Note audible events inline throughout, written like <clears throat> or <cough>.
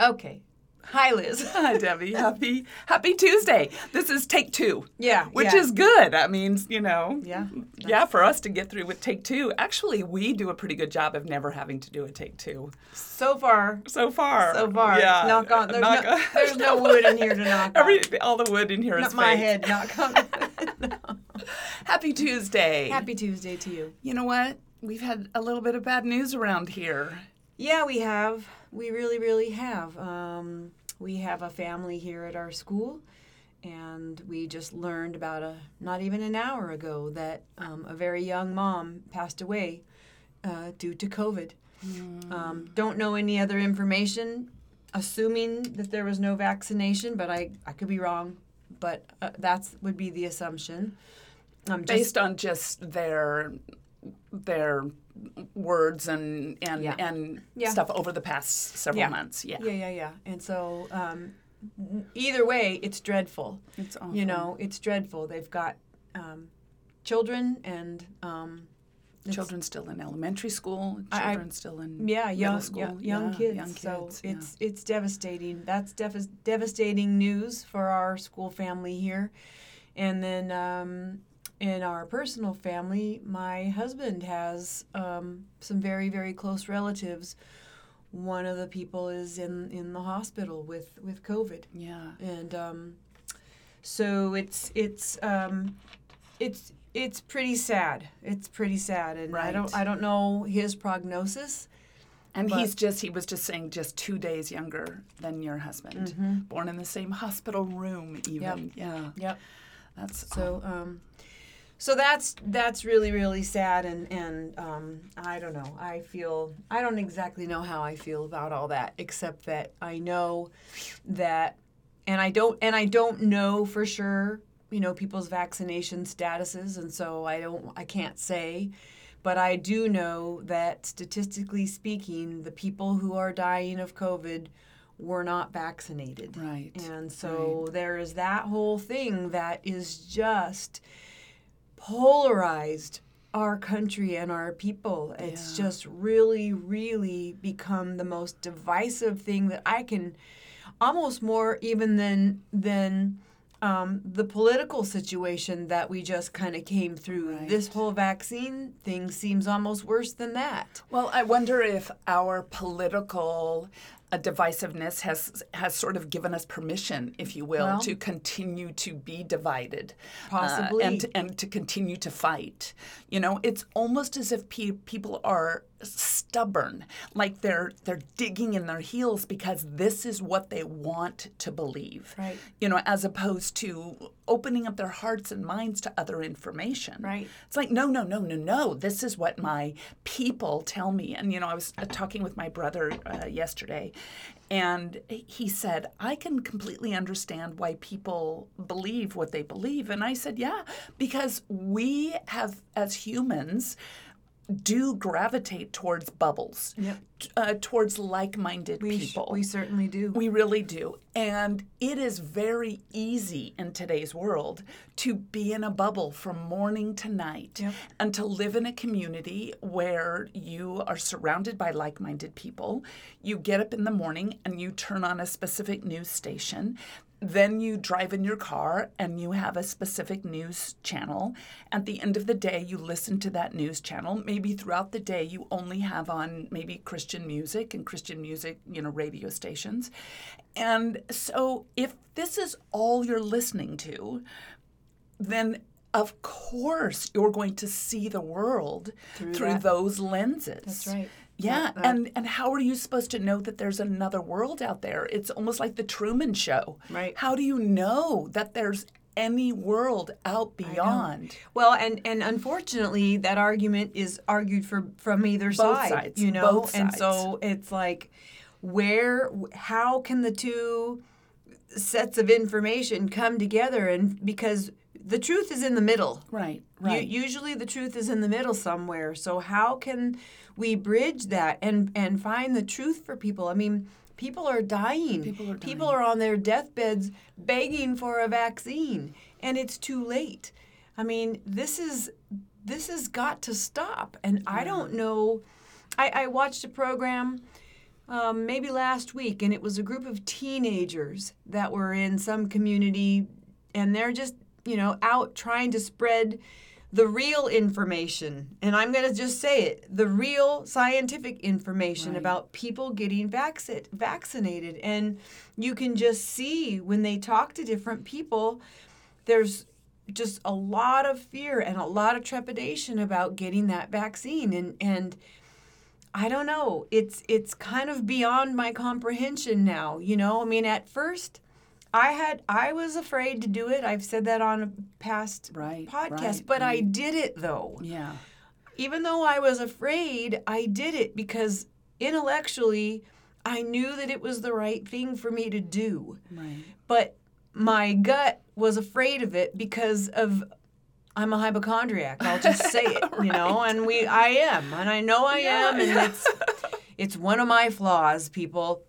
Okay. Hi, Liz. <laughs> Hi, Debbie. <laughs> Happy Happy Tuesday. This is take two. Yeah, which yeah. is good. That means you know. Yeah, Yeah, for us to get through with take two. Actually, we do a pretty good job of never having to do a take two. So far. So far. So far. Yeah. Knock on. There's, knock no, on- there's no <laughs> wood in here to knock Every on. all the wood in here is Not my fake. head. Knock on. No. Happy Tuesday. Happy Tuesday to you. You know what? We've had a little bit of bad news around here. Yeah, we have. We really, really have. Um, we have a family here at our school, and we just learned about a not even an hour ago that um, a very young mom passed away uh, due to COVID. Um, don't know any other information, assuming that there was no vaccination, but I, I could be wrong. But uh, that's would be the assumption. Um, based on just their their words and and Yeah. and Yeah. stuff over the past several Yeah. months. Yeah. Yeah, yeah, yeah. And so, um, either way, it's dreadful. It's awful. You know, it's dreadful. They've got um, children and um, children still in elementary school, I- I- children still in Yeah, middle young, school, young, young yeah, kids. young So kids, yeah. it's it's devastating. That's dev- devastating news for our school family here. And then um, in our personal family, my husband has um, some very very close relatives. One of the people is in in the hospital with with COVID. yeah. and um, so it's it's um, it's it's pretty sad. It's pretty sad, and I don't I don't know his prognosis. And But- he's just he was just saying just two days younger than your husband, born in the same hospital room even. Yeah. Yep. That's So um, so that's that's really really sad, and and um, I don't know. I feel I don't exactly know how I feel about all that, except that I know that, and I don't and I don't know for sure. You know people's vaccination statuses, and so I don't I can't say. But I do know that statistically speaking, the people who are dying of COVID were not vaccinated. Right, And so there is that whole thing that is just polarized our country and our people. It's Yeah. just really, really become the most divisive thing that I can almost more even than than um, the political situation that we just kind of came through. Right. This whole vaccine thing seems almost worse than that. Well, I wonder if our political uh, divisiveness has has sort of given us permission, if you will, Well- to continue to be divided, uh, and and to continue to fight. You know, it's almost as if pe- people are stubborn, like they're they're digging in their heels because this is what they want to believe. Right. You know, as opposed to opening up their hearts and minds to other information. Right. It's like, no, no, no, no, no. This is what my people tell me. And, you know, I was uh, talking with my brother uh, yesterday, and he said, I can completely understand why people believe what they believe. And I said, yeah, because we have, as humans, do gravitate towards bubbles, Yep. uh, towards like minded We, sh- people. we certainly do. We really do. And it is very easy in today's world to be in a bubble from morning to night Yep. and to live in a community where you are surrounded by like minded people. You get up in the morning and you turn on a specific news station. Then you drive in your car and you have a specific news channel. At the end of the day, you listen to that news channel. Maybe throughout the day, you only have on maybe Christian music and Christian music, you know, radio stations. And so if this is all you're listening to, then of course you're going to see the world through, that. those lenses. That's right. Yeah, That- that- and and how are you supposed to know that there's another world out there? It's almost like the Truman Show. Right. How do you know that there's any world out beyond. Well, and and unfortunately, that argument is argued for from either side. sides, You know, both and sides. so it's like, where, how can the two sets of information come together? And because the truth is in the middle. Right, U- usually, the truth is in the middle somewhere. So how can we bridge that and and find the truth for people? I mean. People are dying. People are dying. People are on their deathbeds begging for a vaccine, and it's too late. I mean, this is this has got to stop. And I don't know. I, I watched a program um, maybe last week, and it was a group of teenagers that were in some community, and they're just you know out trying to spread the real information. And I'm going to just say it: the real scientific information about people getting vaccit vaccinated, and you can just see when they talk to different people, there's just a lot of fear and a lot of trepidation about getting that vaccine. And and I don't know it's it's kind of beyond my comprehension now you know? I mean at first I had I was afraid to do it I've said that on a past Right, podcast right, but I did it though yeah. even though I was afraid, I did it because intellectually I knew that it was the right thing for me to do. Right. But my gut was afraid of it because of I'm a hypochondriac. I'll just say it, <laughs> you know, and we I am, and I know I am, and it's it's one of my flaws, people.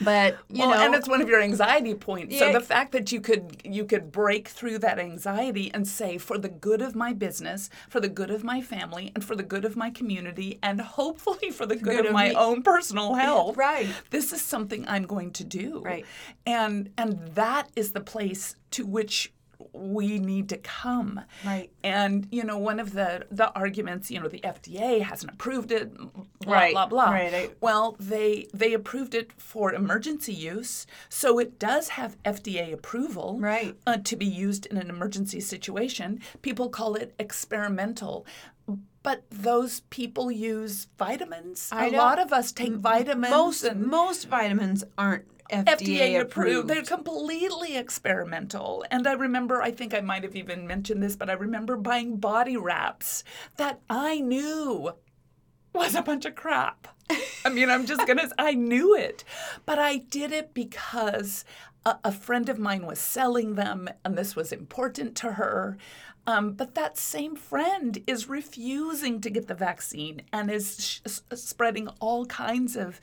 But you well, know, and it's one of your anxiety points. So the fact that you could you could break through that anxiety and say, for the good of my business, for the good of my family, and for the good of my community, and hopefully for the good, good of of my me. own personal health, right. This is something I'm going to do. Right. And and that is the place to which we need to come. Right. And you know, one of the the arguments, you know, the FDA hasn't approved it, blah Right, blah blah. right, I- Well, they they approved it for emergency use, so it does have FDA approval Right. uh, to be used in an emergency situation. People call it experimental. But those people use vitamins. I A know. lot of us take vitamins. most most vitamins aren't FDA, FDA approved. approved. They're completely experimental. And I remember, I think I might have even mentioned this, but I remember buying body wraps that I knew was a bunch of crap. I mean, I'm just gonna, I knew it. But I did it because a, a friend of mine was selling them and this was important to her. Um, but that same friend is refusing to get the vaccine and is sh- spreading all kinds of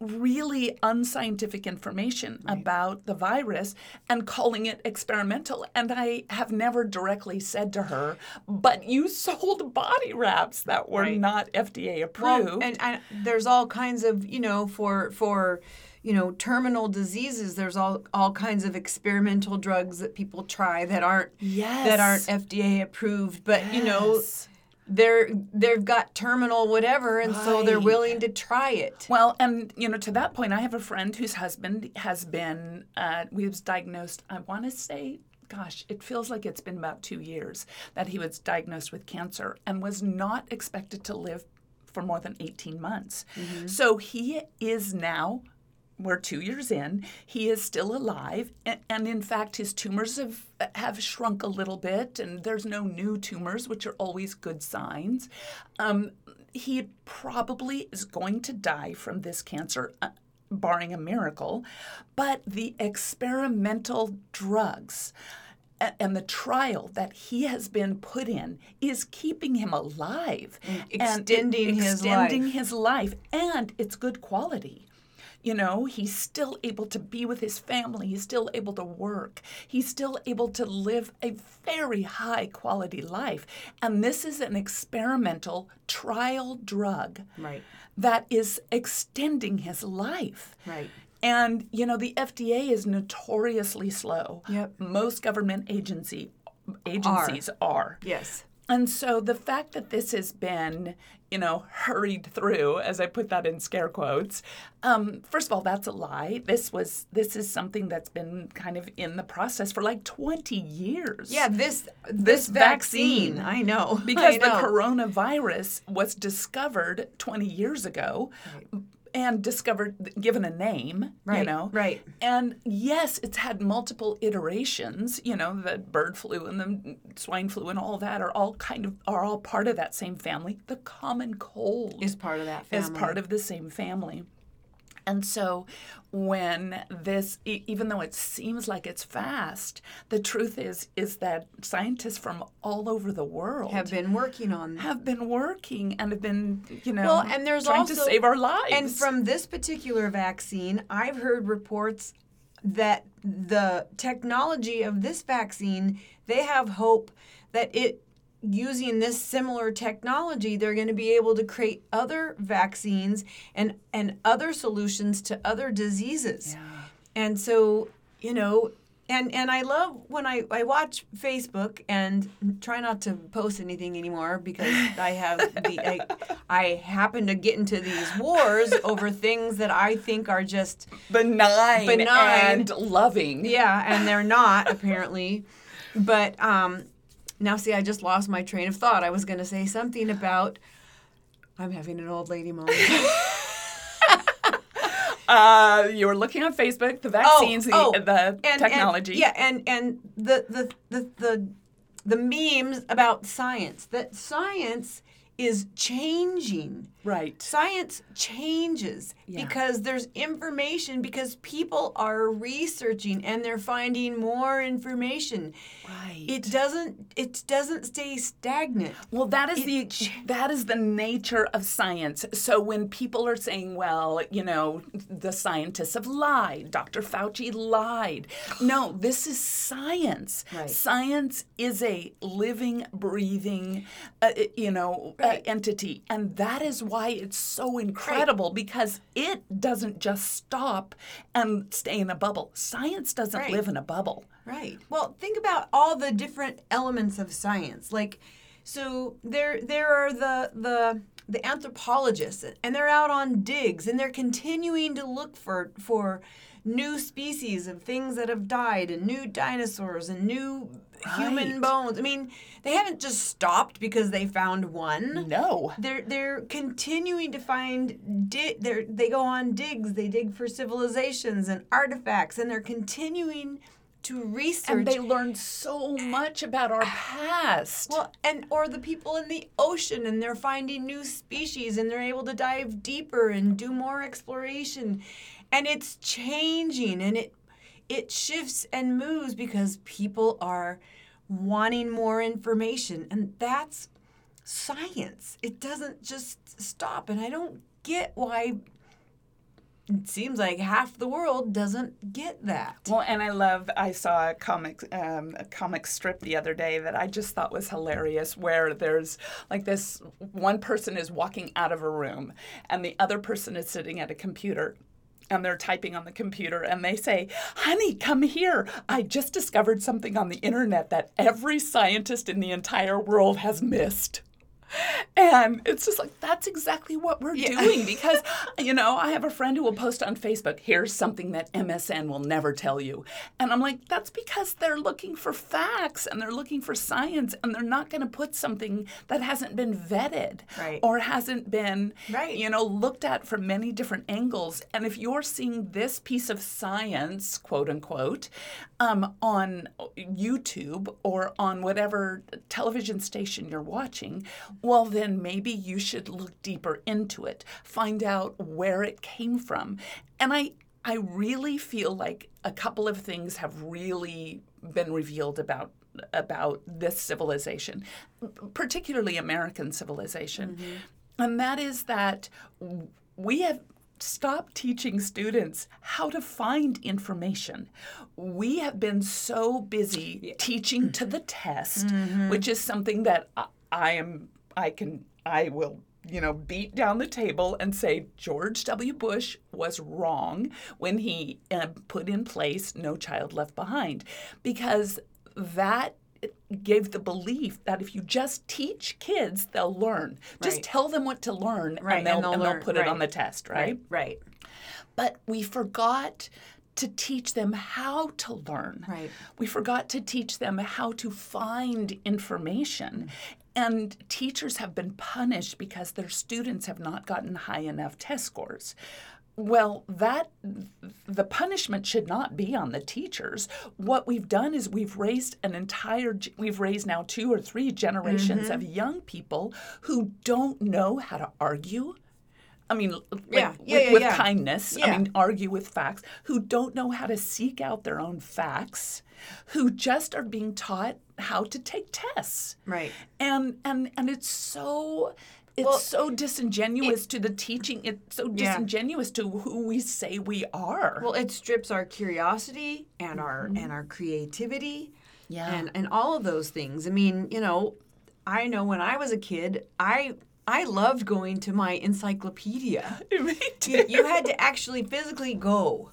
really unscientific information about the virus and calling it experimental. And I have never directly said to her, but you sold body wraps that were Right. not FDA approved. Well, and, there's all kinds of you know for for you know terminal diseases. There's all all kinds of experimental drugs that people try that aren't that aren't FDA approved. But you know Yes. They're they've got terminal whatever, and so they're willing to try it. Well, and you know, to that point, I have a friend whose husband has been, uh, we was diagnosed. I want to say, gosh, it feels like it's been about two years that he was diagnosed with cancer and was not expected to live for more than eighteen months. So he is now. We're two years in. He is still alive, and, and in fact, his tumors have have shrunk a little bit, and there's no new tumors, which are always good signs. Um, he probably is going to die from this cancer, uh, barring a miracle. But the experimental drugs and the trial that he has been put in is keeping him alive and extending his extending life. his life, and it's good quality. You know, he's still able to be with his family. He's still able to work. He's still able to live a very high quality life. And this is an experimental trial drug Right. that is extending his life. Right. And, you know, the FDA is notoriously slow. Yep. Most government agency agencies are. Yes. And so the fact that this has been, you know, hurried through, as I put that in scare quotes, um, first of all, that's a lie. This was this is something that's been kind of in the process for like 20 years. Yeah. This This this vaccine. vaccine. I know Because I the coronavirus was discovered 20 years ago and discovered, given a name, you know. right. And yes, it's had multiple iterations. You know, the bird flu and the swine flu and all that are all kind of are all part of that same family. The common cold Is part of that family. is part of the same family. And so, when this, e- even though it seems like it's fast, the truth is is that scientists from all over the world have been working on have been working and have been, you know, Well, and there's trying also to save our lives. And from this particular vaccine, I've heard reports that the technology of this vaccine, they have hope that it using this similar technology, they're going to be able to create other vaccines and and other solutions to other diseases. Yeah. And so, you know, and and I love when I, I watch Facebook and try not to post anything anymore because I have the I, <laughs> I happen to get into these wars over things that I think are just benign, Benign. and loving. yeah, and they're not apparently. But um now see I just lost my train of thought. I was going to say something about I'm having an old lady moment. <laughs> Uh, you were looking on Facebook, the vaccines, oh, the, the and- and- technology. yeah, and and the the the the the memes about science that science is changing. Right. Science changes Yeah. because there's information because people are researching and they're finding more information. Right. It doesn't it doesn't stay stagnant. Well, that is It the ch- that is the nature of science. So when people are saying, "Well, you know, the scientists have lied. Dr. Fauci lied." <sighs> No, this is science. Right. Science is a living, breathing, uh, you know, Right. entity, and that is why it's so incredible because it doesn't just stop and stay in a bubble. Science doesn't Right. live in a bubble. Right. Well, think about all the different elements of science. Like, so there there are the the the anthropologists, and they're out on digs, and they're continuing to look for for new species of things that have died, and new dinosaurs, and new human bones. I mean, they haven't just stopped because they found one. No. They're they're continuing to find di- they they go on digs. They dig for civilizations and artifacts, and they're continuing to research. And they learn so much about our past. well, and or the people in the ocean, and they're finding new species, and they're able to dive deeper and do more exploration, and it's changing, and it it shifts and moves because people are wanting more information, and that's science. It doesn't just stop, and I don't get why. It seems like half the world doesn't get that. Well, and I love. I saw a comic, um, a comic strip the other day that I just thought was hilarious. Where there's like this one person is walking out of a room, and the other person is sitting at a computer. And they're typing on the computer, and they say, "Honey, come here! I just discovered something on the internet that every scientist in the entire world has missed." And it's just like, that's exactly what we're doing <laughs> because, you know, I have a friend who will post on Facebook, here's something that MSN will never tell you. And I'm like, that's because they're looking for facts and they're looking for science and they're not going to put something that hasn't been vetted Right. or hasn't been, Right. you know, looked at from many different angles. And if you're seeing this piece of science, quote unquote, um, on YouTube or on whatever television station you're watching, well, then maybe you should look deeper into it, find out where it came from. And I, I really feel like a couple of things have really been revealed about about this civilization, particularly American civilization. Mm-hmm. And that is that we have stopped teaching students how to find information. We have been so busy teaching to the test, mm-hmm. which is something that I, I am I can I will you know beat down the table and say George W. Bush was wrong when he uh, put in place No Child Left Behind because that gave the belief that if you just teach kids, they'll learn. Just tell them what to learn, Right, and they'll, and they'll and they'll put it on the test, right? Right. But we forgot to teach them how to learn. Right. We forgot to teach them how to find information. And teachers have been punished because their students have not gotten high enough test scores. Well, that the punishment should not be on the teachers. What we've done is we've raised an entire we've raised now two or three generations mm-hmm. of young people who don't know how to argue. I mean, like, Yeah, with, yeah, with yeah. kindness. I mean, argue with facts. Who don't know how to seek out their own facts. Who just are being taught how to take tests Right. and and and it's so it's Well, so disingenuous to the teaching it's so Yeah. disingenuous to who we say we are Well, it strips our curiosity and our mm-hmm. and our creativity Yeah. and and all of those things. I mean, you know, I know when I was a kid, I I loved going to my encyclopedia. <laughs> Me too. You, had to actually physically go.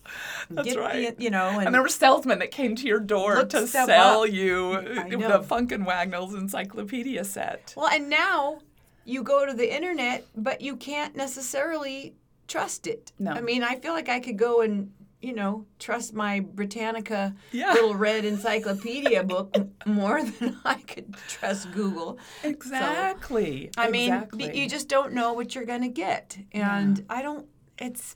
That's get the- right. you know, and, and there were salesmen that came to your door to sell up. you the. Funk and Wagnalls encyclopedia set. well, and now you go to the internet, but you can't necessarily trust it. No. I mean, I feel like I could go and you know trust my Britannica Yeah. little red encyclopedia book more <laughs> than I could trust Google. Exactly. I mean, exactly. you just don't know what you're going to get, and I don't. It's.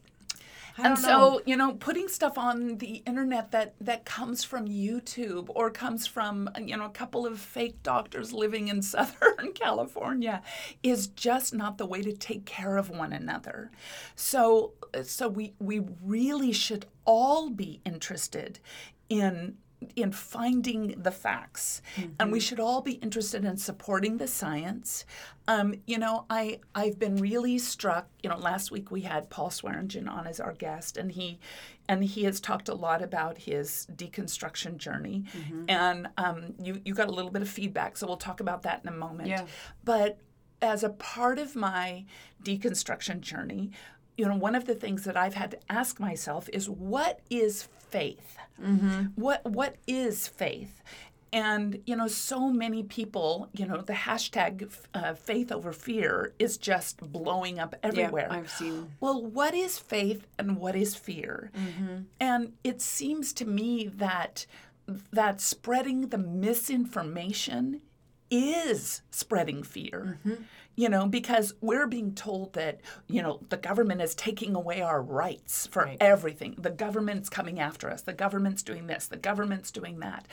And so you know putting stuff on the internet that that comes from youtube or comes from you know a couple of fake doctors living in <laughs> southern california is just not the way to take care of one another. So so we we really should all be interested in in finding the facts. And we should all be interested in supporting the science. Um, you know I, i've been really struck you know last week we had paul swearingen on as our guest and he and he has talked a lot about his deconstruction journey. And um, you, you got a little bit of feedback so we'll talk about that in a moment. Yeah. but as a part of my deconstruction journey, you know, one of the things that I've had to ask myself is what is faith? Mm-hmm. What what is faith? And you know, so many people, you know, the hashtag uh, faith over fear is just blowing up everywhere. Yeah, I've seen- Well, what is faith and what is fear? Mm-hmm. And it seems to me that that spreading the misinformation is spreading fear. Mm-hmm. You know, because we're being told that, you know, the government is taking away our rights for Right. everything. The government's coming after us. The government's doing this. The government's doing that.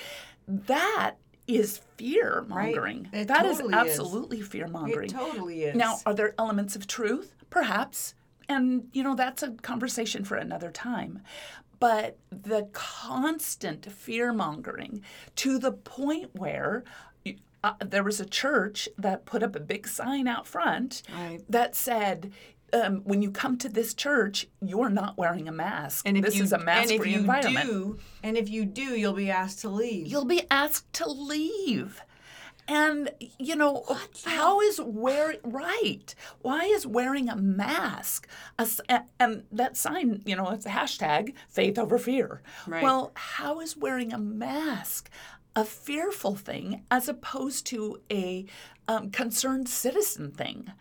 That is fear mongering. It That is totally is. absolutely fear mongering. It totally is. Now, are there elements of truth? Perhaps. And, you know, that's a conversation for another time. But the constant fear mongering to the point where uh, there was a church that put up a big sign out front Right. that said, um, when you come to this church, you're not wearing a mask. and if this you, is a and if mask-free you environment. do, and if you do, you'll be asked to leave. You'll be asked to leave. And you know how is wearing right? Why is wearing a mask? A- and that sign, you know, it's a hashtag faith over fear. Right. Well, how is wearing a mask a fearful thing as opposed to a um, concerned citizen thing?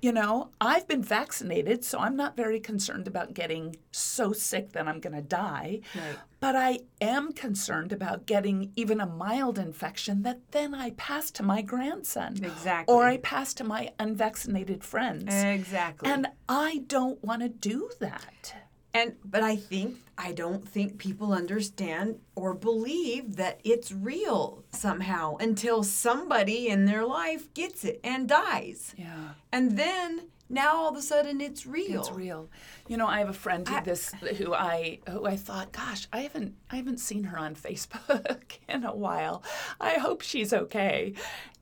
You know, I've been vaccinated, so I'm not very concerned about getting so sick that I'm going to die. Right. But I am concerned about getting even a mild infection that then I pass to my grandson. Exactly. Or I pass to my unvaccinated friends. exactly. And I don't want to do that. And but I think I don't think people understand or believe that it's real somehow until somebody in their life gets it and dies. Yeah. And then now all of a sudden it's real. It's real. You know, I have a friend who I- this who I who I thought, gosh, I haven't I haven't seen her on <laughs> Facebook in a while. I hope she's okay.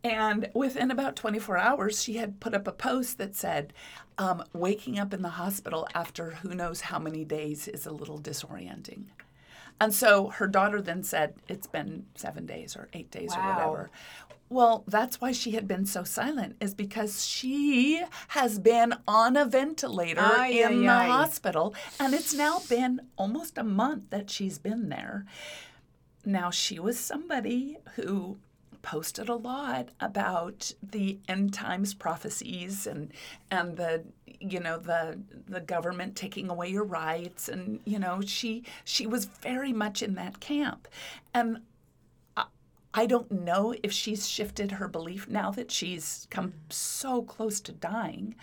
And within about 24 hours, she had put up a post that said, um, "Waking up in the hospital after who knows how many days is a little disorienting." And so her daughter then said, "It's been seven days or eight days or whatever." Well, that's why she had been so silent, is because she has been on a ventilator Ay, in ay, the ay. hospital, and it's now been almost a month that she's been there. Now, she was somebody who posted a lot about the end times prophecies and and the you know the the government taking away your rights and you know she she was very much in that camp and I don't know if she's shifted her belief now that she's come so close to dying.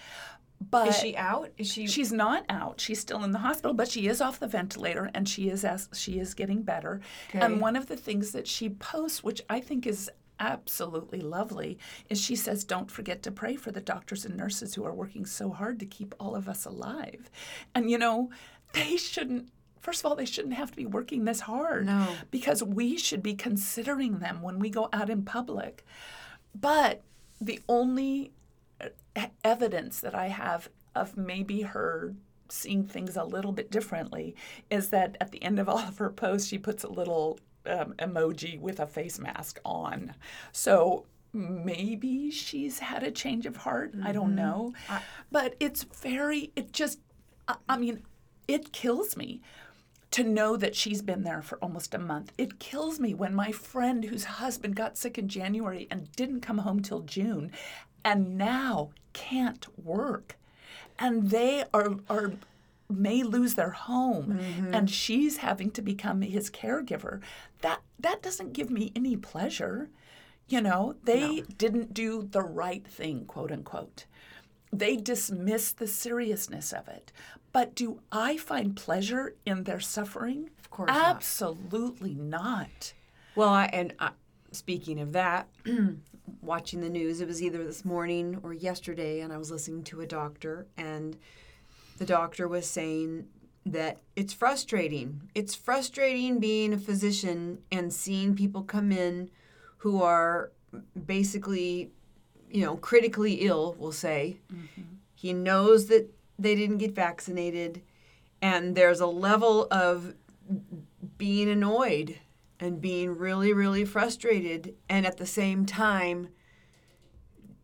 But Is she out? Is she? She's not out. She's still in the hospital, but she is off the ventilator and she is as she is getting better. Okay. And one of the things that she posts, which I think is absolutely lovely, is she says, "Don't forget to pray for the doctors and nurses who are working so hard to keep all of us alive." And you know, they shouldn't First of all, they shouldn't have to be working this hard No. because we should be considering them when we go out in public. But the only uh, evidence that I have of maybe her seeing things a little bit differently is that at the end of all of her posts, she puts a little um, emoji with a face mask on. So maybe she's had a change of heart. I don't know. but it's very, it just, I, I mean, it kills me to know that she's been there for almost a month. It kills me when my friend whose husband got sick in January and didn't come home till June and now can't work. And they are are may lose their home and she's having to become his caregiver. That that doesn't give me any pleasure. You know, they didn't do the right thing, quote unquote they dismiss the seriousness of it. But do I find pleasure in their suffering? Of course. Absolutely not. Well, I, and uh, speaking of that, <clears throat> watching the news, it was either this morning or yesterday, and I was listening to a doctor, and the doctor was saying that it's frustrating. It's frustrating being a physician and seeing people come in who are basically, you know, critically ill, we'll say. Mm-hmm. He knows that they didn't get vaccinated, and there's a level of being annoyed and being really, really frustrated, and at the same time,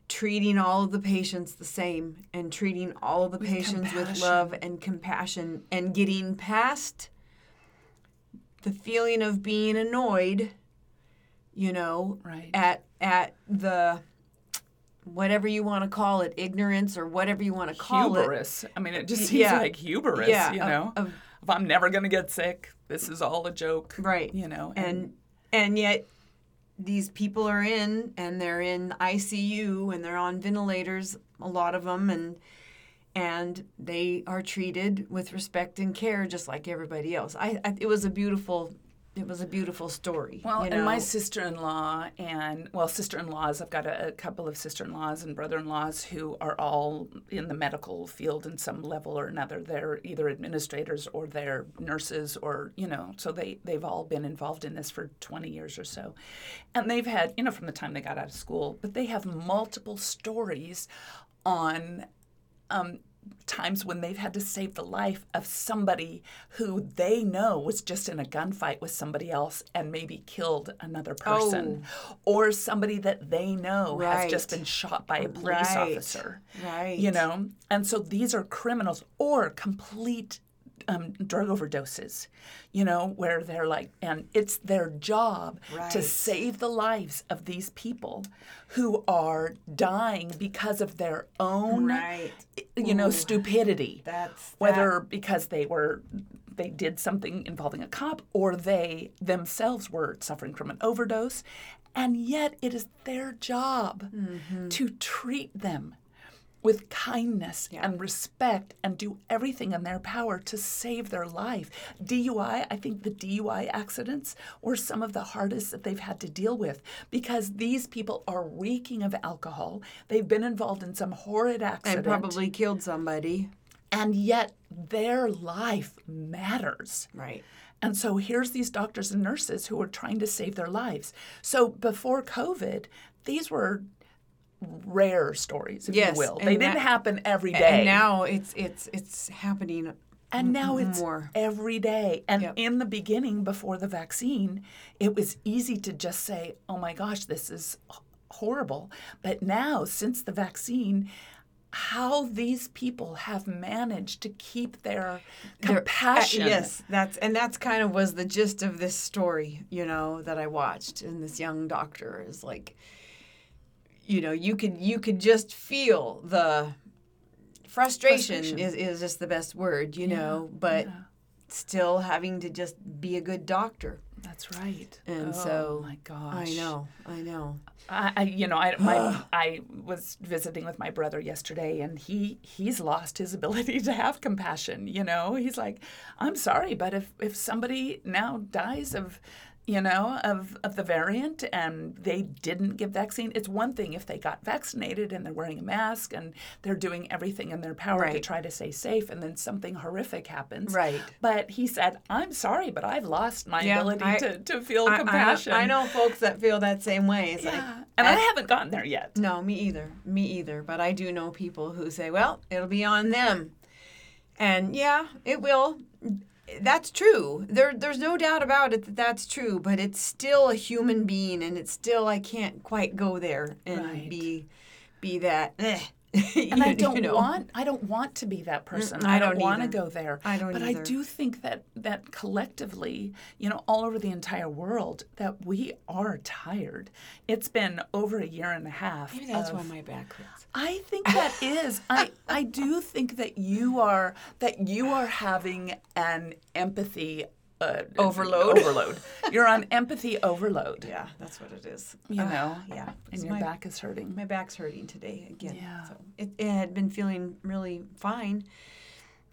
treating all of the patients the same and treating all of the patients with love and compassion and getting past the feeling of being annoyed, you know, Right. at at the whatever you want to call it, ignorance or whatever you want to call it. hubris. I mean, it just seems yeah. like hubris, Yeah, you know? of- if I'm never going to get sick, this is all a joke. Right. You know? and and yet these people are in and they're in ICU and they're on ventilators a lot of them and and they are treated with respect and care just like everybody else. I, I it was a beautiful it was a beautiful story Well, you and my sister-in-law and well, sister-in-laws. I've got a, a couple of sister-in-laws and brother-in-laws who are all in the medical field in some level or another. They're either administrators or they're nurses, or you know, so they they've all been involved in this for 20 years or so, and they've had you know from the time they got out of school, but they have multiple stories on um, times when they've had to save the life of somebody who they know was just in a gunfight with somebody else and maybe killed another oh. person, or somebody that they know has just been shot by a police Right. officer. right. You know, and so these are criminals or complete um, drug overdoses, you know, where they're like, and it's their job to save the lives of these people who are dying because of their own, right you know, stupidity. that's Whether because they were, they did something involving a cop or they themselves were suffering from an overdose. And yet it is their job Mm-hmm. to treat them with kindness and respect and do everything in their power to save their life. DUI, I think the DUI accidents were some of the hardest that they've had to deal with because these people are reeking of alcohol. They've been involved in some horrid and accident. probably killed somebody and yet their life matters. right And so here's these doctors and nurses who are trying to save their lives. So before COVID, these were rare stories, if Yes, you will. They didn't happen every day. and now it's it's it's happening And now it's more. every day. And Yep. in the beginning, before the vaccine, it was easy to just say, oh my gosh, this is horrible. But now, since the vaccine, how these people have managed to keep their There- uh, yes, that's and that's kind of was the gist of this story, you know, that I watched. And this young doctor is like, you know, you could you could just feel the frustration, Frustration. Is, is just the best word, you know, but yeah. still having to just be a good doctor, That's right. And oh, so, my gosh. I know, I know. I, I you know, I my <sighs> I was visiting with my brother yesterday, and he he's lost his ability <laughs> to have compassion. You know, he's like, I'm sorry, but if if somebody now dies of you know, of, of the variant and they didn't get vaccine. It's one thing if they got vaccinated and they're wearing a mask and they're doing everything in their power to try to stay safe and then something horrific happens. Right. But he said, I'm sorry, but I've lost my Yeah, ability I- to, to feel I- I- compassion. I, know folks that feel that same way. It's like, Yeah. And I haven't gotten there yet. No, me either. Me either. But I do know people who say, well, it'll be on them. And yeah, it will. That's true. There, there's no doubt about it that that's true. But it's still a human being, and it's still I can't quite go there and Right. be, be that. <laughs> eh. and I <laughs> don't know? want I don't want to be that person. I I don't don't want to go there. I don't but either. I do think that that collectively, you know, all over the entire world, that we are tired. It's been over a year and a half. Maybe that's of- why my back hurts. I think that is. I I do think that you are that you are having an empathy uh, Overload. Overload. You're on empathy overload. Yeah, that's what it is. You Ah, know. yeah. And your my- back is hurting. my back's hurting today again. Yeah. So it, it had been feeling really fine,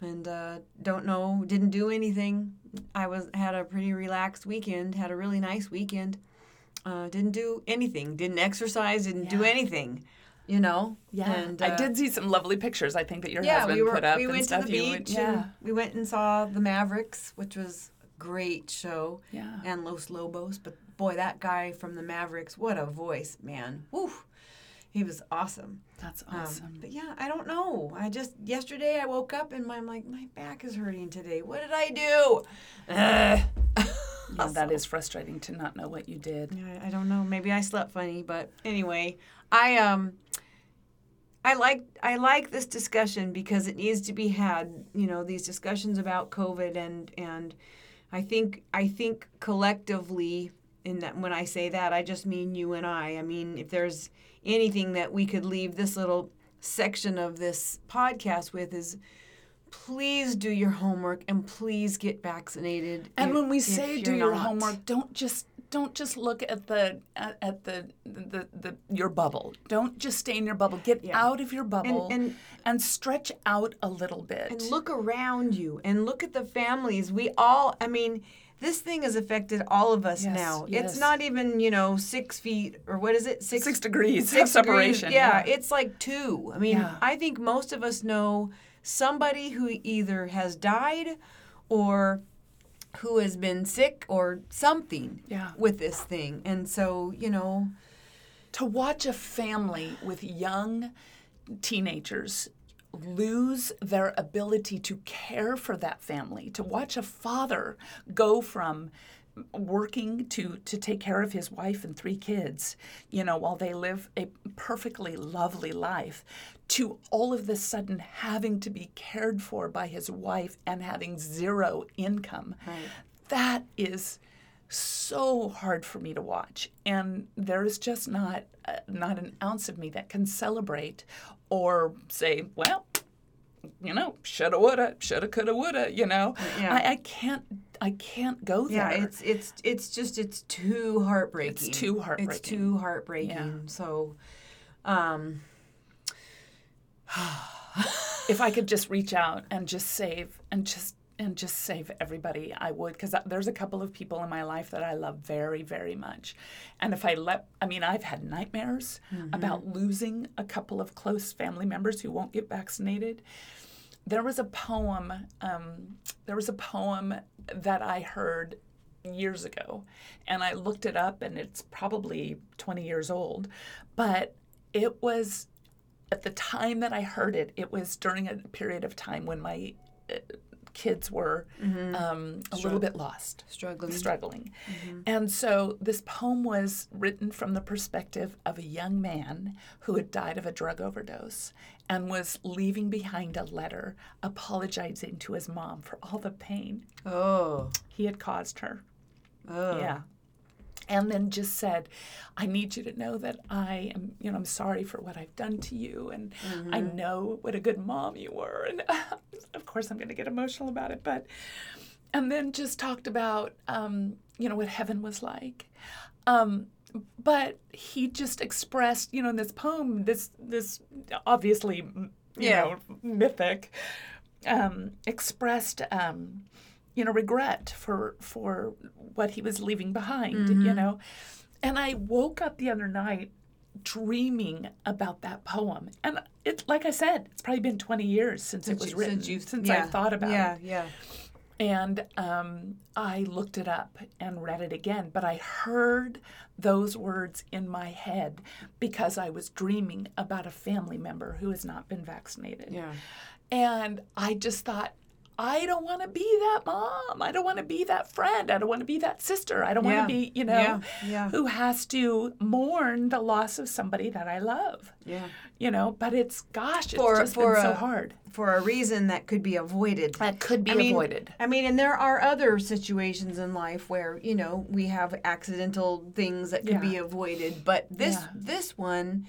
and uh, don't know, didn't do anything. I was had a pretty relaxed weekend. Had a really nice weekend. Uh, didn't do anything. Didn't exercise. Didn't do anything. You know. Yeah, And, I uh, did see some lovely pictures. I think that your Yeah, husband we were. put up we went stuff. to the beach. went- and yeah, we went and saw the Mavericks, which was a great show. Yeah. And Los Lobos, but boy, that guy from the Mavericks, what a voice, man! Woo, he was awesome. that's Um, awesome. but yeah, I don't know. I just yesterday I woke up and my, I'm like my back is hurting today. What did I do? Ugh. <laughs> yeah, that is frustrating to not know what you did. Yeah, I don't know. Maybe I slept funny, but anyway, I um I like I like this discussion because it needs to be had, you know, these discussions about COVID and and I think I think collectively in that when I say that, I just mean you and I. I mean, if there's anything that we could leave this little section of this podcast with is please do your homework and please get vaccinated. And if- when we say do your not. homework, don't just don't just look at the at, at the, the the your bubble. Don't just stay in your bubble. Get Yeah. out of your bubble and- and stretch out a little bit. and look around you and look at the families. We all, I mean, this thing has affected all of us Yes, now. yes. It's not even, you know, six feet or what is it? Six, Six degrees six of separation. degrees. Yeah, it's like two. I mean, Yeah. I think most of us know somebody who either has died or who has been sick or something Yeah. with this thing. And so, you know, to watch a family with young teenagers lose their ability to care for that family to watch a father go from working to to take care of his wife and three kids you know while they live a perfectly lovely life to all of the sudden having to be cared for by his wife and having zero income. That is so hard for me to watch. And there is just not uh, not an ounce of me that can celebrate or say well you know shoulda woulda shoulda coulda woulda you know Yeah. I, I can't i can't go there Yeah, it's it's it's just it's too heartbreaking. too heartbreaking. It's too heartbreaking. Yeah. So, um, <sighs> if I could just reach out and just save and just and just save everybody, I would because there's a couple of people in my life that I love very very much, and if I let, I mean, I've had nightmares about losing a couple of close family members who won't get vaccinated. There was a poem. Um, there was a poem that I heard years ago, and I looked it up, and it's probably 20 years old, but it was at the time that I heard it, it was during a period of time when my uh, kids were um, a little bit lost, struggling. struggling. And so this poem was written from the perspective of a young man who had died of a drug overdose and was leaving behind a letter apologizing to his mom for all the pain Oh, he had caused her. oh, Yeah. And then just said, I need you to know that I am, you know, I'm sorry for what I've done to you. And I know what a good mom you were. And <laughs> of course, I'm going to get emotional about it. But and then just talked about, um, you know, what heaven was like. Um, but he just expressed, you know, in this poem, this this obviously, you Yeah. know, mythic, um, expressed, um, you know, regret for for what he was leaving behind, you know. And I woke up the other night dreaming about that poem, and it, like I said, it's probably been twenty years since, it was you- written, since you since yeah, I thought about yeah, it. Yeah, And um, I looked it up and read it again, but I heard those words in my head because I was dreaming about a family member who has not been vaccinated. yeah. And I just thought, I don't want to be that mom. I don't want to be that friend. I don't want to be that sister. I don't Yeah. want to be, you know, Yeah, yeah. who has to mourn the loss of somebody that I love. Yeah. You know, but it's gosh, it's For- just for been so hard. For a reason that could be avoided. That could be I mean, avoided. I mean, and there are other situations in life where you know we have accidental things that could be avoided, but this this one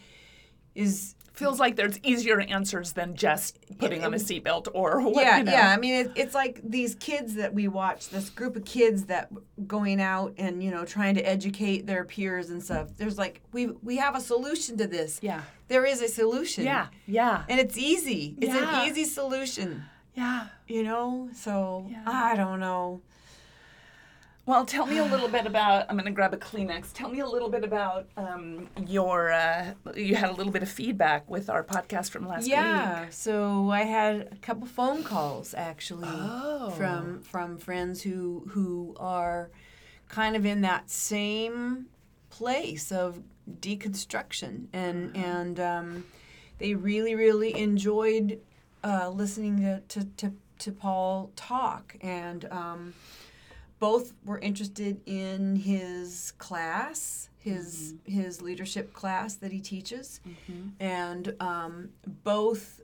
is feels like there's easier answers than just putting on a seatbelt or what, yeah you know. yeah. I mean, it, it's like these kids that we watch, this group of kids that going out and you know trying to educate their peers and stuff. There's like we we have a solution to this. Yeah. There is a solution. Yeah. Yeah. And it's easy. It's Yeah. an easy solution. Yeah. You know? So Yeah. I don't know. Well, tell me a little bit about. I'm going to grab a Kleenex. Tell me a little bit about um, your. Uh, you had a little bit of feedback with our podcast from last Yeah. week. So I had a couple phone calls actually Oh. from from friends who who are kind of in that same place of deconstruction and and um, they really really enjoyed uh, listening to, to, to, to Paul talk and um, both were interested in his class his his leadership class that he teaches. And um, both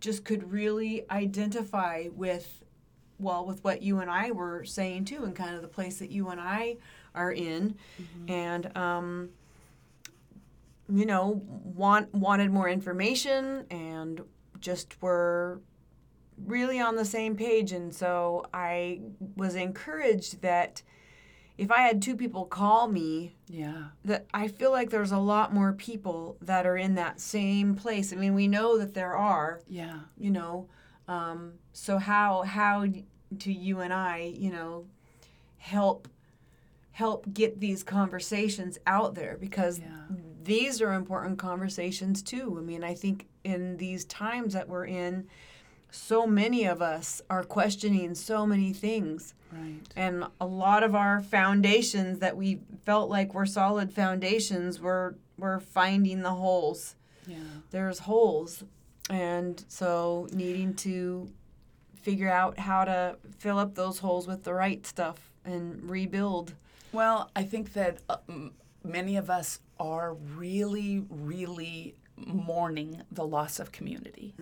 just could really identify with well with what you and I were saying too and kind of the place that you and I are in. And um, you know want wanted more information and just were really on the same page and so I was encouraged that if I had two people call me Yeah. that I feel like there's a lot more people that are in that same place. I mean, we know that there are, Yeah. you know. Um, so how how do you and I, you know, help help get these conversations out there because Yeah. these are important conversations too. I mean, I think in these times that we're in, so many of us are questioning so many things. Right. And a lot of our foundations that we felt like were solid foundations were we're finding the holes. Yeah. There's holes. And so needing to figure out how to fill up those holes with the right stuff and rebuild. Well, I think that uh, m- many of us are really, really mourning the loss of community.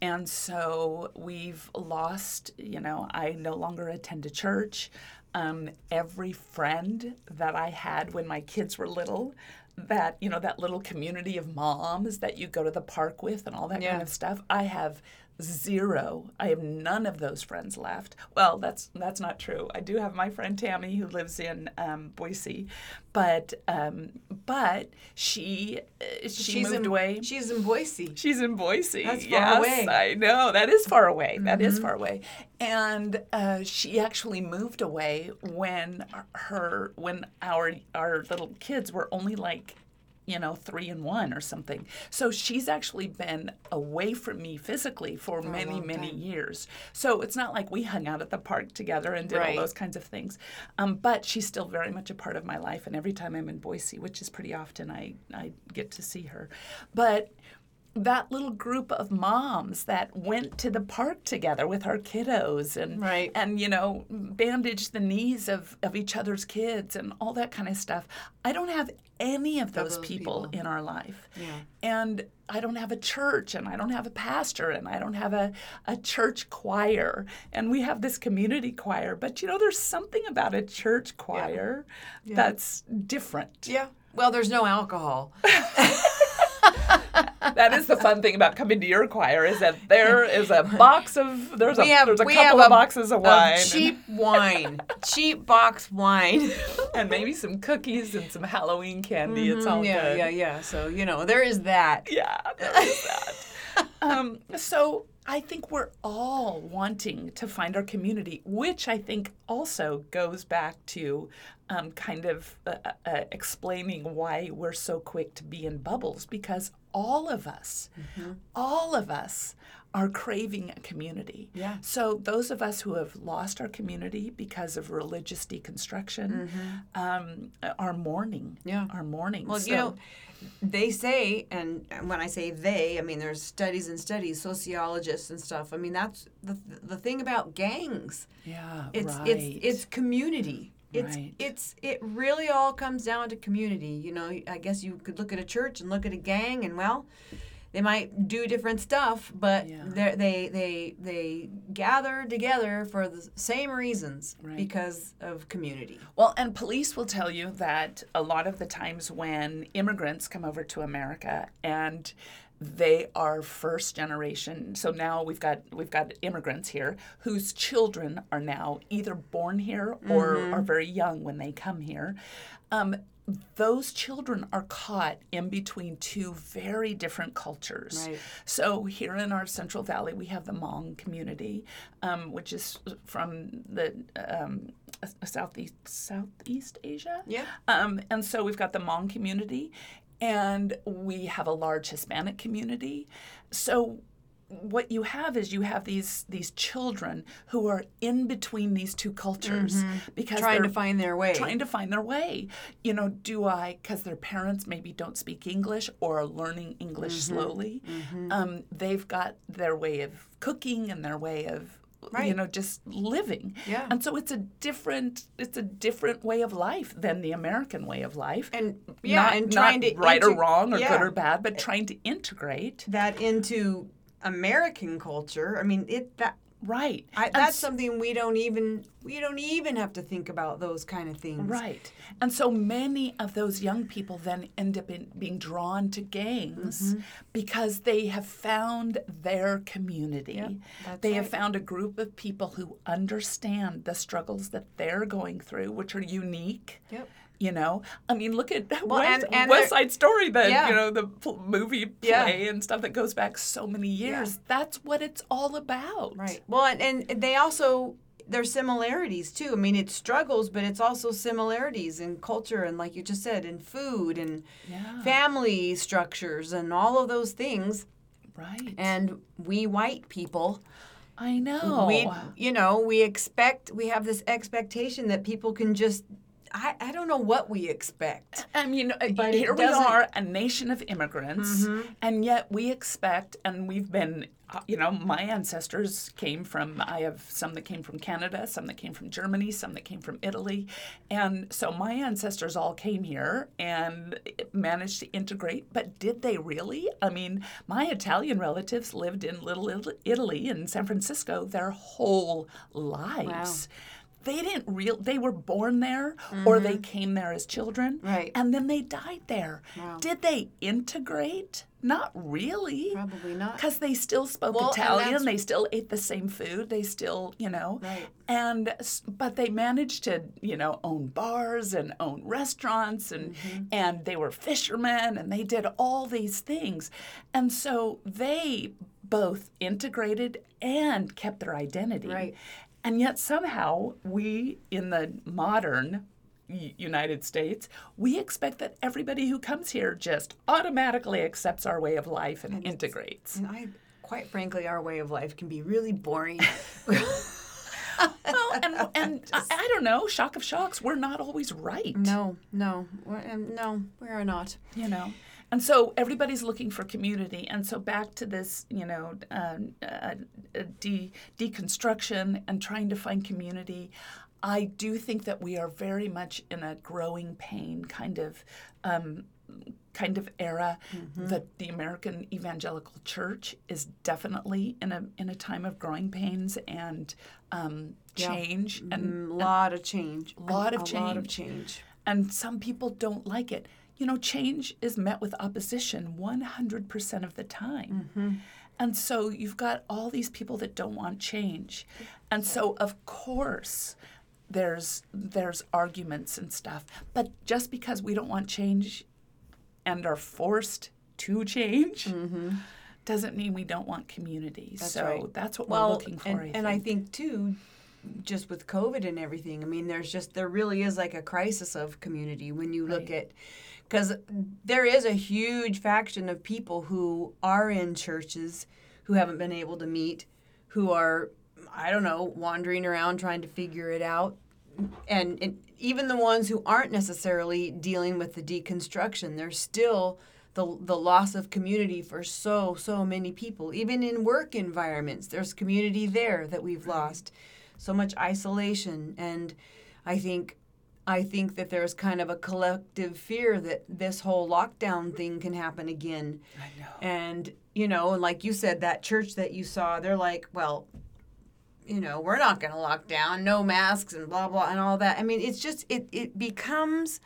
And so we've lost, you know, I no longer attend a church. Um, every friend that I had when my kids were little, that, you know, that little community of moms that you go to the park with and all that Yeah. kind of stuff, I have zero. I have none of those friends left. Well, that's that's not true. I do have my friend Tammy who lives in um, Boise, but um, but she uh, she moved in, away. She's in Boise. She's in Boise. That's far yes, away. I know. That is far away. That is far away. And uh, she actually moved away when her when our our little kids were only like you know, three and one or something. So she's actually been away from me physically for, many, many time. years. So it's not like we hung out at the park together and did Right. all those kinds of things. Um, but she's still very much a part of my life. And every time I'm in Boise, which is pretty often, I, I get to see her. But that little group of moms that went to the park together with our kiddos and Right. and you know bandaged the knees of, of each other's kids and all that kind of stuff i don't have any of those, those people, people. in our life Yeah. and i don't have a church and i don't have a pastor and i don't have a, a church choir and we have this community choir but you know there's something about a church choir that's different Yeah. Well, there's no alcohol. <laughs> <laughs> that is the fun thing about coming to your choir is that there is a box of there's a have there's a we couple of boxes of wine Of cheap wine, cheap box wine. <laughs> and maybe some cookies and some Halloween candy. It's all Mm-hmm. yeah, good. yeah, yeah. So you know there is that. Yeah, there is that. <laughs> um, so I think we're all wanting to find our community, which I think also goes back to um, kind of uh, uh, explaining why we're so quick to be in bubbles because all of us, Mm-hmm. all of us are craving a community. Yeah. So those of us who have lost our community because of religious deconstruction um, are mourning. Mm-hmm. Yeah. Are mourning. Well, So- you know, they say, and when I say they, I mean there's studies and studies, sociologists and stuff. I mean that's the the thing about gangs. Yeah, It's right. it's it's community. It's Right. it's it really all comes down to community. You know, I guess you could look at a church and look at a gang, and well, they might do different stuff, but Yeah. they're they they they gather together for the same reasons Right. because of community. Well, and police will tell you that a lot of the times when immigrants come over to America and they are first generation. So now we've got we've got immigrants here whose children are now either born here or Mm-hmm. are very young when they come here. Um, those children are caught in between two very different cultures. Right. So here in our Central Valley, we have the Hmong community, um, which is from the um, southeast Southeast Asia. Yeah. Um, and so we've got the Hmong community, and we have a large Hispanic community. So what you have is you have these these children who are in between these two cultures because Mm-hmm. Trying to find their way. trying to find their way. You know, do I, because their parents maybe don't speak English or are learning English Mm-hmm. slowly, um, they've got their way of cooking and their way of. You know, just living, Yeah. and so it's a different, it's a different way of life than the American way of life. and yeah, not, and not trying to right or wrong or yeah. good or bad, but trying to integrate. that into American culture. I mean, it that Right. I, that's s- something we don't even we don't even have to think about those kind of things. Right. And so many of those young people then end up in, being drawn to gangs Mm-hmm. because they have found their community. Yep, they have found a group of people who understand the struggles that they're going through, which are unique. Yep. You know, I mean, look at <laughs> Well, West, and- and West Side Story, then Yeah. you know the pl- movie Yeah. play and stuff that goes back so many years. That's what it's all about. Right. Well, and, and they also there's similarities too. I mean, it's struggles, but it's also similarities in culture and, like you just said, in food and Yeah. family structures and all of those things. Right. And we white people, I know. we you know we expect we have this expectation that people can just. I, I don't know what we expect. I mean, uh, But here we Mm-hmm. are, a nation of immigrants, and yet we expect, and we've been, uh, you know, my ancestors came from, I have some that came from Canada, some that came from Germany, some that came from Italy. And so my ancestors all came here and managed to integrate, but did they really? I mean, my Italian relatives lived in Little Italy- Italy in San Francisco their whole lives. They didn't real they were born there or they came there as children Mm-hmm. Right. and then they died there. Wow. Did they integrate? Not really. Probably not. Because they still spoke Well, Italian, they still ate the same food, they still, you know. Right. And but they managed to, you know, own bars and own restaurants and Mm-hmm. and they were fishermen and they did all these things. And so they both integrated and kept their identity. Right. And yet somehow we in the modern United States, we expect that everybody who comes here just automatically accepts our way of life and integrates. And I, quite frankly, our way of life can be really boring. <laughs> <laughs> well, and, and I, I don't know, shock of shocks, we're not always right. no, no, we're, um, no, we are not. You know? And so everybody's looking for community. And so back to this, you know, um, uh, uh, de- deconstruction and trying to find community. I do think that we are very much in a growing pain kind of um, kind of era. That the American evangelical church is definitely in a in a time of growing pains and um, change and A lot of change. Lot of a lot of change. change. and some people don't like it. You know, change is met with opposition 100% of the time. Mm-hmm. And so you've got all these people that don't want change. And so of course there's there's arguments and stuff. But just because we don't want change and are forced to change mm-hmm. doesn't mean we don't want community. so right. that's what well, we're looking for. and, I and I think. think too, just with COVID and everything, I mean, there's just there really is like a crisis of community when you look at because there is a huge faction of people who are in churches who haven't been able to meet, who are I don't know wandering around trying to figure it out, and, and even the ones who aren't necessarily dealing with the deconstruction, there's still the, the loss of community for so so many people. Even in work environments there's community there that we've lost. So much isolation and i think i think that there's kind of a collective fear that this whole lockdown thing can happen again I know. and you know and like you said that church that you saw they're like well you know we're not going to lock down no masks and blah blah and all that i mean it's just it it becomes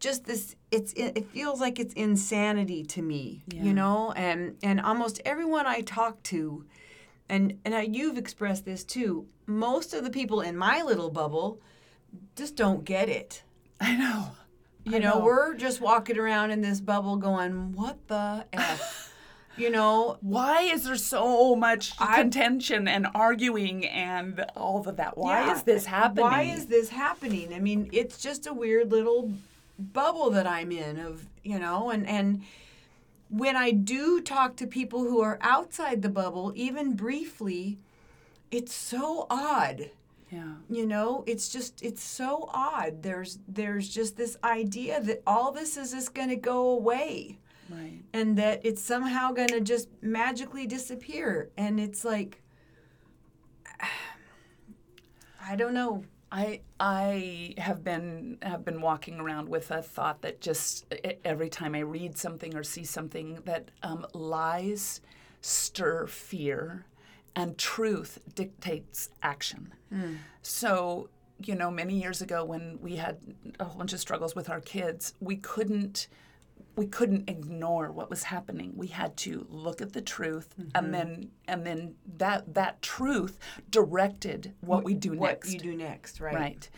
just this it's it feels like it's insanity to me Yeah. you know and and almost everyone i talk to and and I, you've expressed this too most of the people in my little bubble just don't get it I know. you I know, know. we're just walking around in this bubble going what the f <laughs> you know Why is there so much I- contention and arguing and all of that? Why Yeah. is this happening? Why is this happening? I mean, it's just a weird little bubble that I'm in of, you know, and and when I do talk to people who are outside the bubble, even briefly, it's so odd. Yeah. You know, it's just it's so odd. There's there's just this idea that all this is just going to go away Right. and that it's somehow going to just magically disappear and it's like <sighs> I don't know. I I have been have been walking around with a thought that just every time I read something or see something that um, lies stir fear, and truth dictates action. So you know, many years ago when we had a whole bunch of struggles with our kids, we couldn't we couldn't ignore what was happening. We had to look at the truth, and then and then that that truth directed what, we do what next. you do next, right? Right.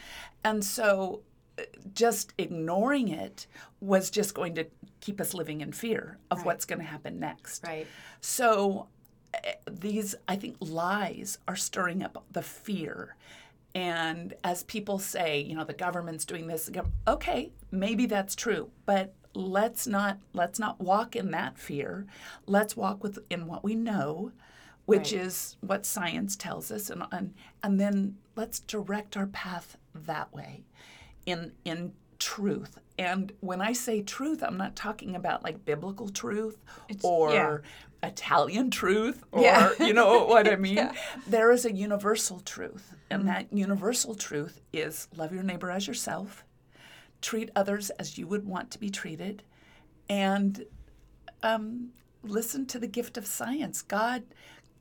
And so uh, just ignoring it was just going to keep us living in fear of what's going to happen next. Right. So these, I think, lies are stirring up the fear. And as people say, you know, the government's doing this. Okay, maybe that's true, but let's not let's not walk in that fear. Let's walk with in what we know, which Right. is what science tells us, and and and then let's direct our path that way, in in truth. And when I say truth, I'm not talking about like biblical truth or yeah. Italian truth or Yeah. <laughs> you know what I <laughs> mean? Yeah. There is a universal truth, and that universal truth is love your neighbor as yourself, treat others as you would want to be treated, and um, listen to the gift of science. God,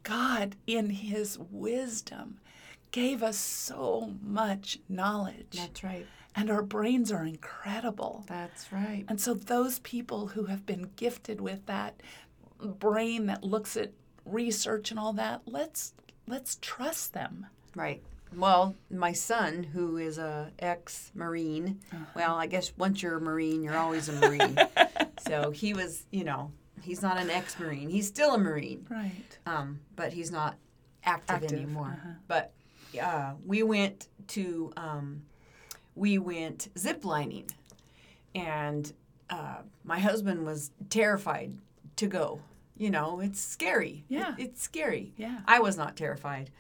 God, in His wisdom, gave us so much knowledge, That's right. And our brains are incredible. That's right. And so those people who have been gifted with that brain that looks at research and all that, let's let's trust them. Right. Well, my son, who is a ex-marine, well, I guess once you're a marine, you're always a marine. <laughs> so he was, you know, he's not an ex-marine. He's still a marine, Right. um, but he's not active, Active, anymore. uh-huh. But uh, we went to um, we went ziplining, and uh, my husband was terrified to go. You know, it's scary. It- Yeah. it's scary. Yeah. I was not terrified.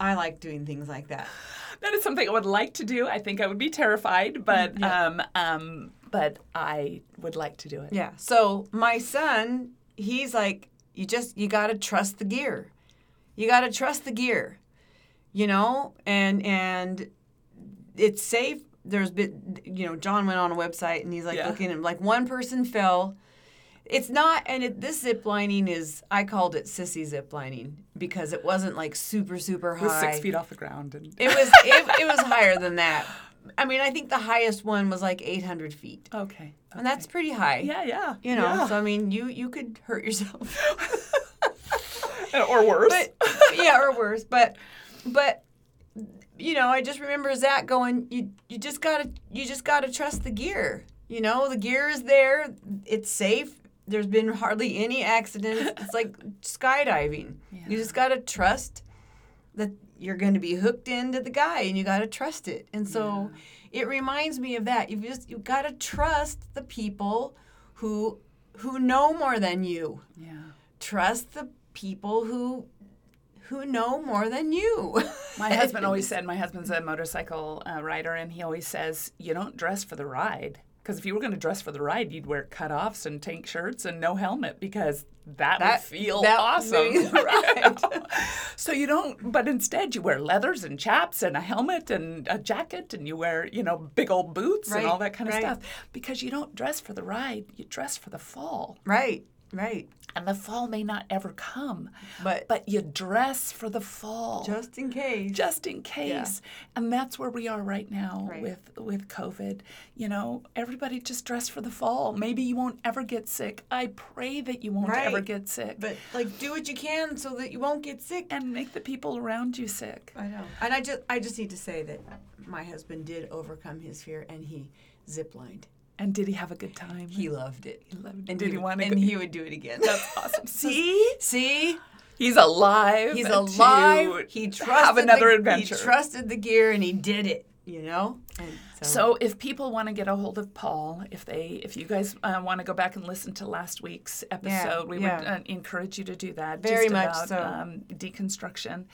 I like doing things like that. <laughs> That is something I would like to do. I think I would be terrified, but um, um, but I would like to do it. Yeah. So my son, he's like, you just you got to trust the gear. You got to trust the gear. You know, and and it's safe. There's been, you know, John went on a website and he's like Yeah. looking at like one person fell. It's not, and it, this zip lining is. I called it sissy zip lining because it wasn't like super super It high. was six feet off the ground, and It was <laughs> it, it was higher than that, I mean, I think the highest one was like 800 feet, Okay. and that's pretty high. yeah, yeah. You know, yeah. so I mean, you you could hurt yourself. <laughs> or worse. but yeah, or worse. But but you know, I just remember Zach going, you you just gotta you just gotta trust the gear. You know, the gear is there. It's safe. There's been hardly any accidents. It's like <laughs> skydiving. You just gotta trust that you're going to be hooked into the guy, and you gotta trust it. And so it reminds me of that. You just you gotta trust the people who who know more than you yeah. trust the people who who know more than you. My husband always <laughs> said, my husband's a motorcycle uh, rider, and he always says, you don't dress for the ride. Because if you were going to dress for the ride, you'd wear cutoffs and tank shirts and no helmet because that, That- would feel that awesome. be- <laughs> right. <laughs> so you don't, but instead you wear leathers and chaps and a helmet and a jacket and you wear, you know, big old boots and all that kind of right. stuff. Because you don't dress for the ride, you dress for the fall. right, right. And the fall may not ever come, But, but you dress for the fall just in case. just in case. And that's where we are right now Right. with with COVID. You know, everybody just dress for the fall. Maybe you won't ever get sick. I pray that you won't ever get sick. but like do what you can so that you won't get sick. and make the people around you sick. I know. And I just I just need to say that my husband did overcome his fear and he ziplined. And did he have a good time? He loved it. He loved it. And Did he would- wanna And go- he would do it again. That's awesome. <laughs> See, See? he's alive. He's alive. He trusted have another the, adventure. He trusted the gear and he did it, you know? And so, So if people want to get a hold of Paul, if they, if you guys uh, want to go back and listen to last week's episode, we would uh, encourage you to do that. Very just much about, so. Um, deconstruction.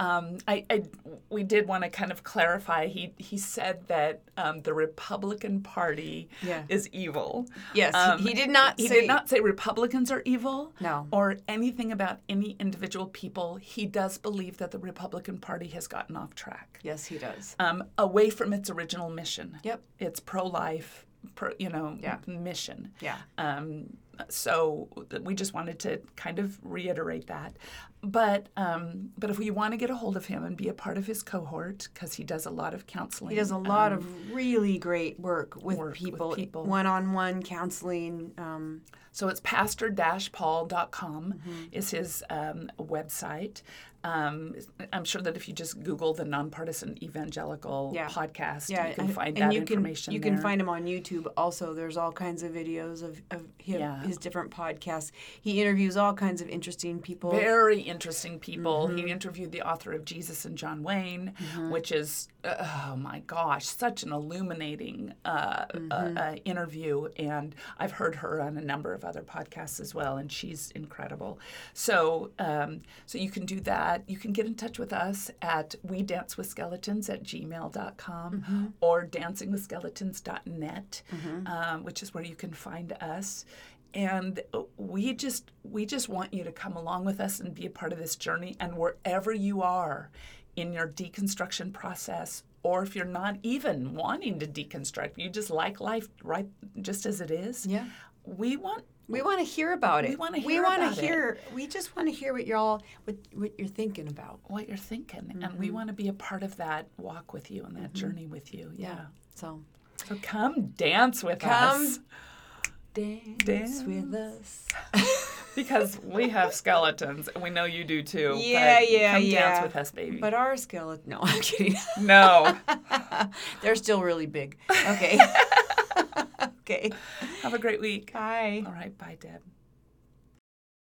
Um, I, I, we did want to kind of clarify. He, he said that um, the Republican Party Yeah. is evil. yes, Um, he, he did not He say did not say Republicans are evil. No. Or anything about any individual people. He does believe that the Republican Party has gotten off track Yes, he does. um, away from its original mission. Yep. It's pro-life, pro, you know, Yeah. mission. Yeah. Um, so we just wanted to kind of reiterate that. But um, but if we want to get a hold of him and be a part of his cohort, because he does a lot of counseling. He does a lot um, of really great work with work with people. one-on-one counseling. Um, So it's pastor-paul.com Mm-hmm. is his um, website. Um, I'm sure that if you just Google the nonpartisan evangelical Yeah. podcast, yeah, you can find and that you information Can, you there. can find him on YouTube. Also, there's all kinds of videos of, of him, Yeah. his different podcasts. He interviews all kinds of interesting people. very interesting people. Mm-hmm. He interviewed the author of Jesus and John Wayne, which is uh, oh my gosh, such an illuminating uh, Mm-hmm. uh, uh, interview. And I've heard her on a number of other podcasts as well, and she's incredible. So um, so you can do that. You can get in touch with us at we dance with skeletons at gmail.com Mm-hmm. or dancingwithskeletons.net, um, which is where you can find us and we just we just want you to come along with us and be a part of this journey and wherever you are in your deconstruction process or if you're not even wanting to deconstruct you just like life right just as it is Yeah. we want We want to hear about it. We wanna We hear wanna about it. We just want to hear what you're all what what you're thinking about. what you're thinking and we mm-hmm. want to be a part of that walk with you and that mm-hmm. journey with you yeah So so come dance with Come us <laughs> dance, Dance. with us. <laughs> <laughs> because we have skeletons and we know you do too Yeah, yeah, come yeah. dance with us baby But our skeleton. No, I'm kidding. no They're still really big. Okay. Okay. <laughs> Have a great week. Bye. All right. Bye, Deb.